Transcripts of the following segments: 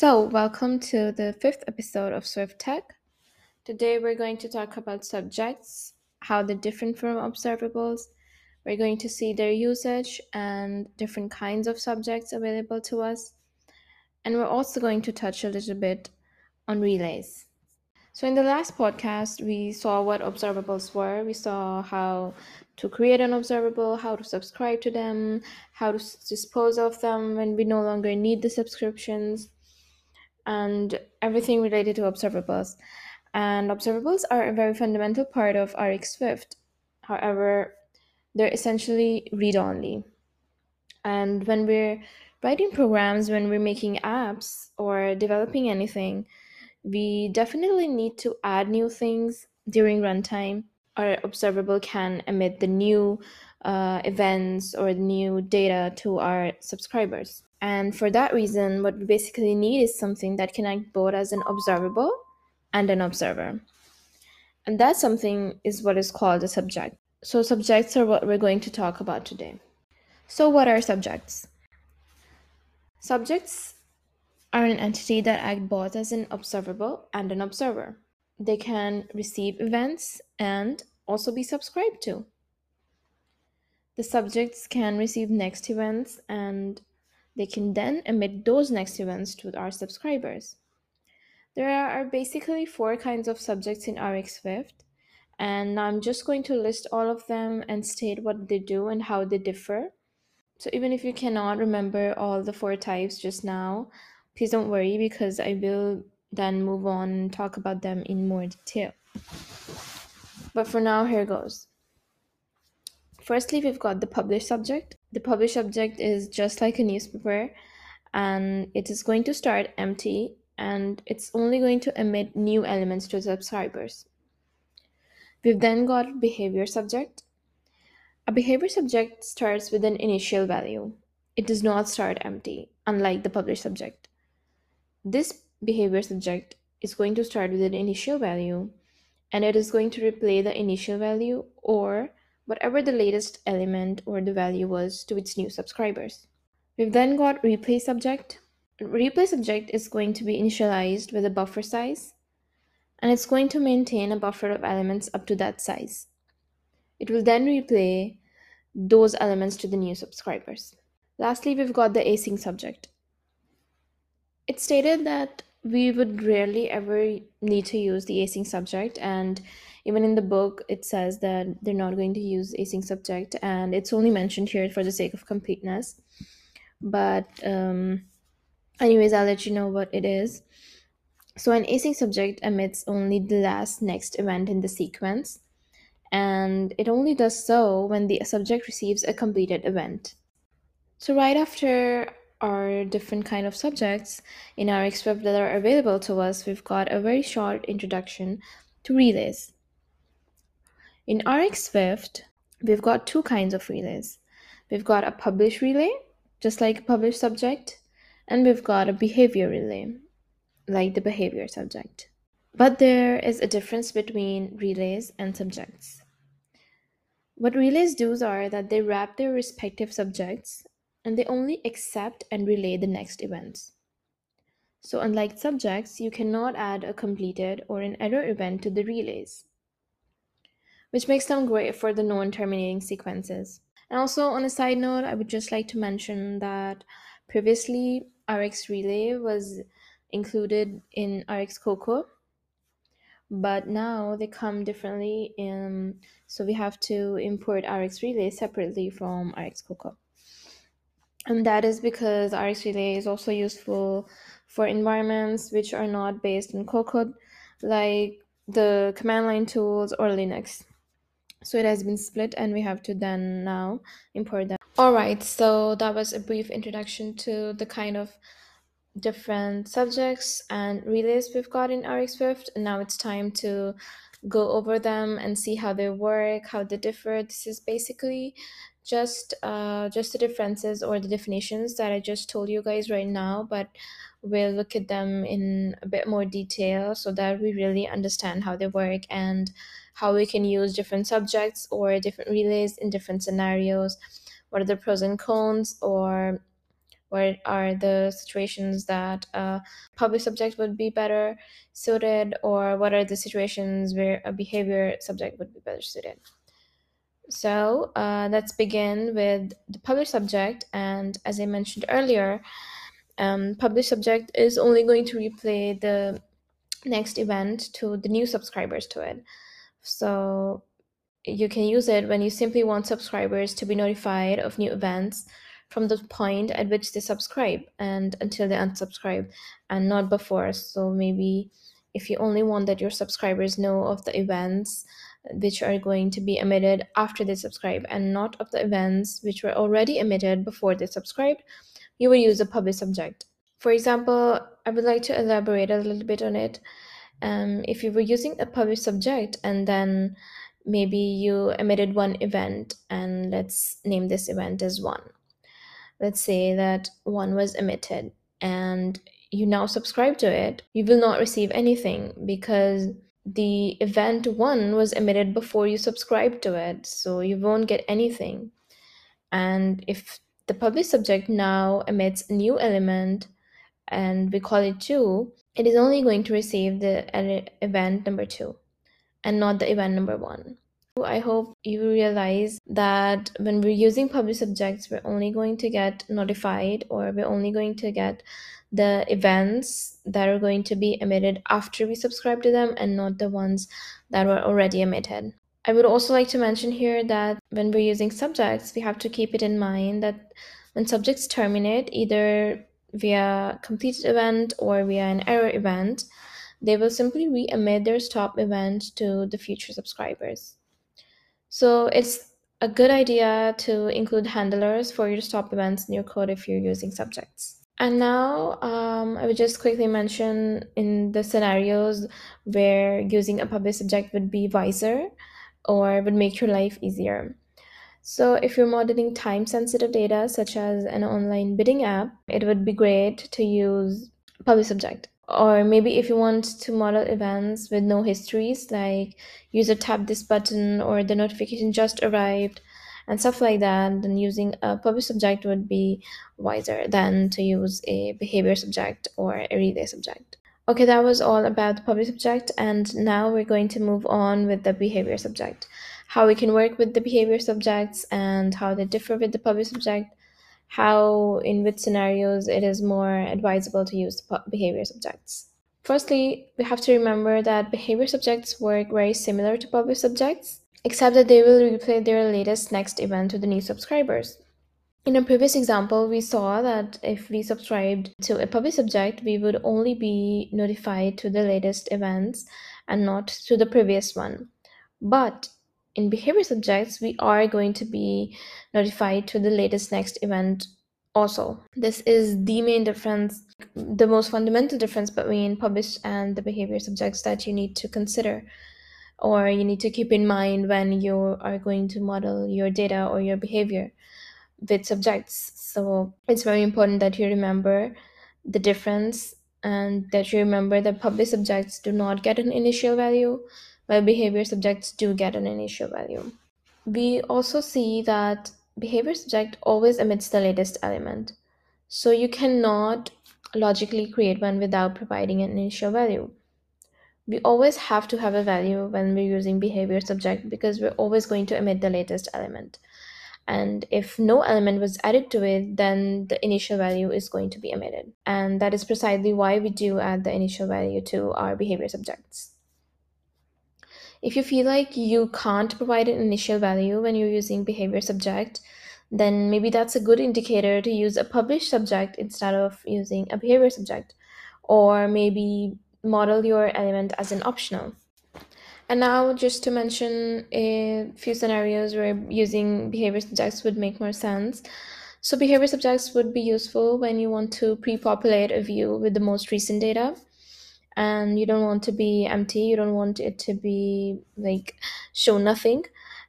So, welcome to the fifth episode of Swift Tech. Today, we're going to talk about subjects, how they're different from observables. We're going to see their usage and different kinds of subjects available to us. And we're also going to touch a little bit on relays. So, in the last podcast, we saw what observables were. We saw how to create an observable, how to subscribe to them, how to dispose of them when we no longer need the subscriptions, and everything related to observables. And observables are a very fundamental part of RX Swift. However, they're essentially read only. And when we're writing programs, when we're making apps or developing anything, we definitely need to add new things during runtime. Our observable can emit the new uh, events or new data to our subscribers. And for that reason, what we basically need is something that can act both as an observable and an observer. And that something is what is called a subject. So, subjects are what we're going to talk about today. So, what are subjects? Subjects are an entity that act both as an observable and an observer. They can receive events and also be subscribed to. The subjects can receive next events and they can then emit those next events to our subscribers. There are basically four kinds of subjects in RX Swift, and I'm just going to list all of them and state what they do and how they differ. So even if you cannot remember all the four types just now, please don't worry because I will then move on and talk about them in more detail. But for now, here goes. Firstly, we've got the publish subject. The publish subject is just like a newspaper and it is going to start empty and it's only going to emit new elements to subscribers. We've then got behavior subject. A behavior subject starts with an initial value. It does not start empty, unlike the publish subject. This behavior subject is going to start with an initial value and it is going to replay the initial value or whatever the latest element or the value was to its new subscribers. We've then got replay subject. Replay subject is going to be initialized with a buffer size and it's going to maintain a buffer of elements up to that size. It will then replay those elements to the new subscribers. Lastly, we've got the async subject. It's stated that we would rarely ever need to use the async subject, and even in the book, it says that they're not going to use async subject, and it's only mentioned here for the sake of completeness. But, um, anyways, I'll let you know what it is. So, an async subject emits only the last next event in the sequence, and it only does so when the subject receives a completed event. So right after our different kind of subjects in RX Swift that are available to us, we've got a very short introduction to relays. In RX Swift, we've got two kinds of relays. We've got a publish relay, just like a publish subject, and we've got a behavior relay, like the behavior subject. But there is a difference between relays and subjects. What relays do are that they wrap their respective subjects and they only accept and relay the next events. So, unlike subjects, you cannot add a completed or an error event to the relays, which makes them great for the non terminating sequences. And also, on a side note, I would just like to mention that previously RX Relay was included in RX Cocoa, but now they come differently. In, so we have to import RX Relay separately from RX Cocoa. And that is because RX Relay is also useful for environments which are not based in Cocoa, like the command line tools or Linux. So it has been split and we have to then now import them. All right, so that was a brief introduction to the kind of different subjects and relays we've got in RX Swift. And now it's time to go over them and see how they work, how they differ. This is basically just uh, just the differences or the definitions that I just told you guys right now, but we'll look at them in a bit more detail so that we really understand how they work and how we can use different subjects or different relays in different scenarios. What are the pros and cons, or what are the situations that a public subject would be better suited or what are the situations where a behavior subject would be better suited so uh, let's begin with the public subject and as i mentioned earlier um, public subject is only going to replay the next event to the new subscribers to it so you can use it when you simply want subscribers to be notified of new events from the point at which they subscribe and until they unsubscribe and not before. So maybe if you only want that your subscribers know of the events which are going to be emitted after they subscribe and not of the events which were already emitted before they subscribed you will use a public subject. For example i would like to elaborate a little bit on it um, if you were using a public subject and then maybe you emitted one event and let's name this event as one. Let's say that one was emitted and you now subscribe to it you will not receive anything because the event one was emitted before you subscribed to it so you won't get anything. And if the public subject now emits a new element and we call it two it is only going to receive the event number two and not the event number one. I hope you realize that when we're using public subjects, we're only going to get notified or we're only going to get the events that are going to be emitted after we subscribe to them and not the ones that were already emitted. I would also like to mention here that when we're using subjects, we have to keep it in mind that when subjects terminate, either via completed event or via an error event, they will simply re-emit their stop event to the future subscribers. So it's a good idea to include handlers for your stop events in your code if you're using subjects. And now um, I would just quickly mention in the scenarios where using a public subject would be wiser or would make your life easier. So if you're modeling time sensitive data such as an online bidding app, it would be great to use public subject. Or maybe if you want to model events with no histories like user tapped this button or the notification just arrived and stuff like that then using a public subject would be wiser than to use a behavior subject or a relay subject. Okay that was all about the public subject and now we're going to move on with the behavior subject how we can work with the behavior subjects and how they differ with the public subject how in which scenarios it is more advisable to use behavior subjects. Firstly, we have to remember that behavior subjects work very similar to public subjects, except that they will replay their latest next event to the new subscribers. In a previous example, we saw that if we subscribed to a public subject, we would only be notified to the latest events and not to the previous one. But in behavior subjects, we are going to be notified to the latest next event also. This is the main difference, the most fundamental difference between published and the behavior subjects that you need to consider or you need to keep in mind when you are going to model your data or your behavior with subjects. So it's very important that you remember the difference and that you remember that published subjects do not get an initial value while behavior subjects do get an initial value. We also see that behavior subject always emits the latest element. So you cannot logically create one without providing an initial value. We always have to have a value when we're using behavior subject because we're always going to emit the latest element. And if no element was added to it, then the initial value is going to be emitted. And that is precisely why we do add the initial value to our behavior subjects. If you feel like you can't provide an initial value when you're using behavior subject, then maybe that's a good indicator to use a published subject instead of using a behavior subject. Or maybe model your element as an optional. And now just to mention a few scenarios where using behavior subjects would make more sense. So behavior subjects would be useful when you want to pre-populate a view with the most recent data and you don't want to be empty you don't want it to be like show nothing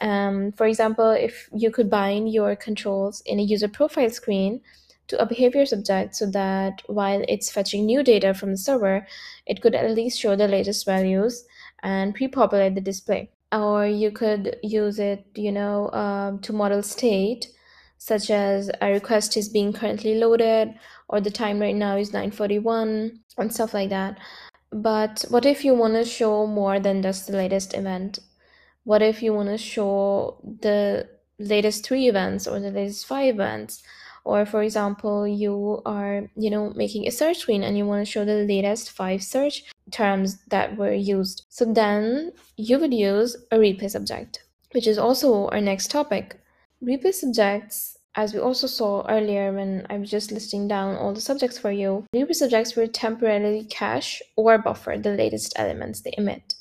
um, for example if you could bind your controls in a user profile screen to a behavior subject so that while it's fetching new data from the server it could at least show the latest values and pre-populate the display or you could use it you know um, to model state such as a request is being currently loaded or the time right now is 9:41 and stuff like that. But what if you want to show more than just the latest event? What if you want to show the latest three events or the latest five events? Or for example, you are, you know, making a search screen and you want to show the latest five search terms that were used. So then you would use a replay subject, which is also our next topic. Replay subjects as we also saw earlier when I was just listing down all the subjects for you, replay subjects will temporarily cache or buffer the latest elements they emit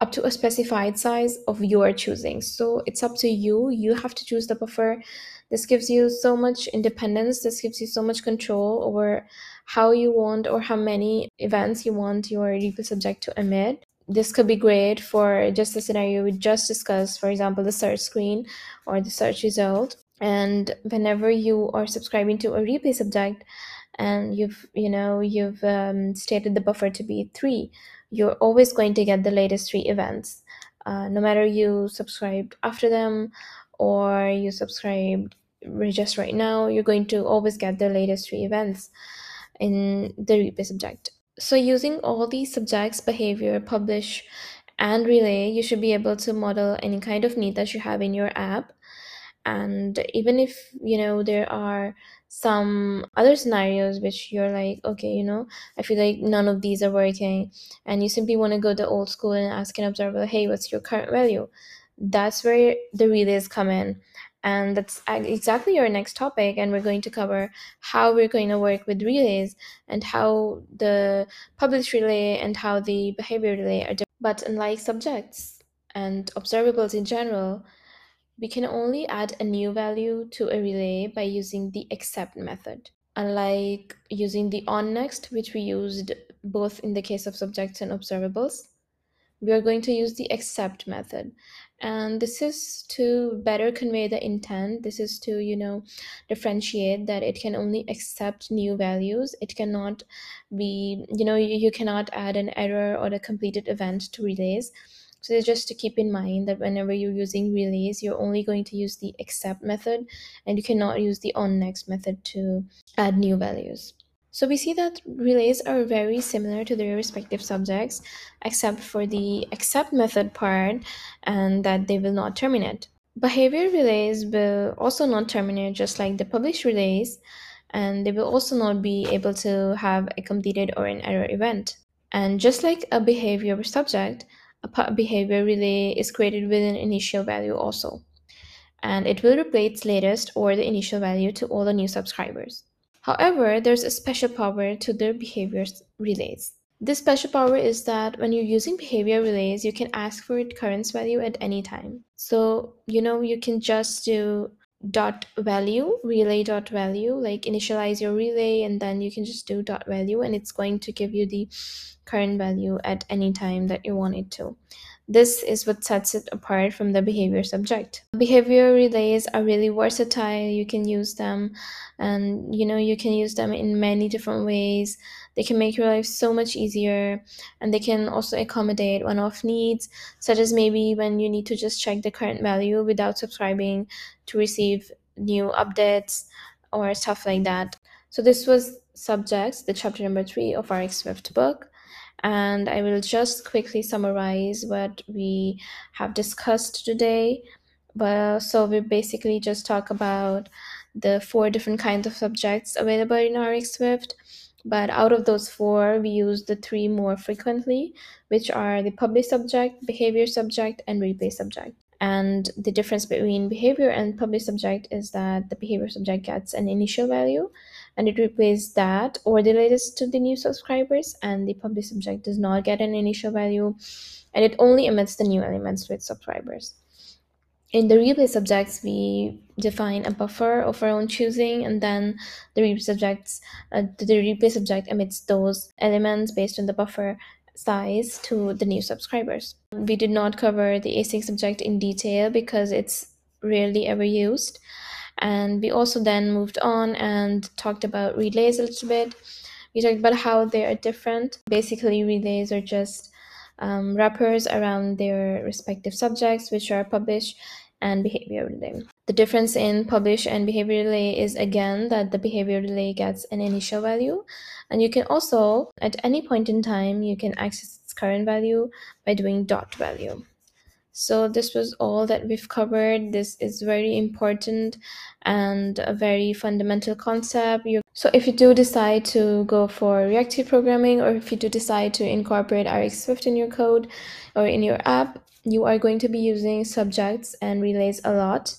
up to a specified size of your choosing. So it's up to you. You have to choose the buffer. This gives you so much independence. This gives you so much control over how you want or how many events you want your replay subject to emit. This could be great for just the scenario we just discussed, for example, the search screen or the search result and whenever you are subscribing to a replay subject and you've you know you've um, stated the buffer to be three you're always going to get the latest three events. Uh, no matter you subscribed after them or you subscribed just right now you're going to always get the latest three events in the replay subject. So using all these subjects behavior publish and relay you should be able to model any kind of need that you have in your app and even if you know there are some other scenarios which you're like okay you know i feel like none of these are working and you simply want to go the old school and ask an observer hey what's your current value? That's where the relays come in and that's exactly our next topic and we're going to cover how we're going to work with relays and how the publish relay and how the behavior relay are different. But unlike subjects and observables in general we can only add a new value to a relay by using the accept method. Unlike using the on next, which we used both in the case of subjects and observables, we are going to use the accept method. And this is to better convey the intent. This is to, you know, differentiate that it can only accept new values. It cannot be, you know, you, you cannot add an error or a completed event to relays so just to keep in mind that whenever you're using relays, you're only going to use the accept method and you cannot use the on next method to add new values. So we see that relays are very similar to their respective subjects, except for the accept method part and that they will not terminate. Behavior relays will also not terminate just like the publish relays, and they will also not be able to have a completed or an error event. And just like a behavior subject, behavior relay is created with an initial value also. And it will replay its latest or the initial value to all the new subscribers. However, there's a special power to the behavior relays. This special power is that when you're using behavior relays, you can ask for its current value at any time. So, you know, you can just do dot value relay dot value like initialize your relay and then you can just do dot value and it's going to give you the current value at any time that you want it to. This is what sets it apart from the behavior subject. Behavior relays are really versatile. You can use them and you know you can use them in many different ways they can make your life so much easier and they can also accommodate one-off needs such as maybe when you need to just check the current value without subscribing to receive new updates or stuff like that. So this was subjects the chapter number three of RX Swift book. And i will just quickly summarize what we have discussed today. But so we basically just talk about the four different kinds of subjects available in RX Swift. But out of those four, we use the three more frequently, which are the publish subject, behavior subject, and replay subject. And the difference between behavior and publish subject is that the behavior subject gets an initial value and it replaces that or the latest to the new subscribers, and the publish subject does not get an initial value and it only emits the new elements to its subscribers. In the replay subjects, we define a buffer of our own choosing, and then the replay subjects, uh, the replay subject emits those elements based on the buffer size to the new subscribers. We did not cover the async subject in detail because it's rarely ever used. And we also then moved on and talked about relays a little bit. We talked about how they are different. Basically, relays are just um, wrappers around their respective subjects, which are publish and behavior. The difference in publish and behavior is again that the behavior gets an initial value and you can also at any point in time you can access its current value by doing dot value. So this was all that we've covered. This is very important and a very fundamental concept. You so if you do decide to go for reactive programming or if you do decide to incorporate RX Swift in your code or in your app, you are going to be using subjects and relays a lot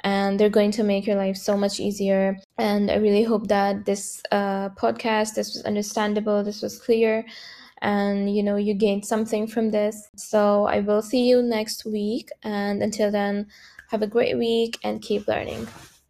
and they're going to make your life so much easier. And I really hope that this uh, podcast, this was understandable, this was clear, and you know you gained something from this. So I will see you next week, and until then, have a great week and keep learning.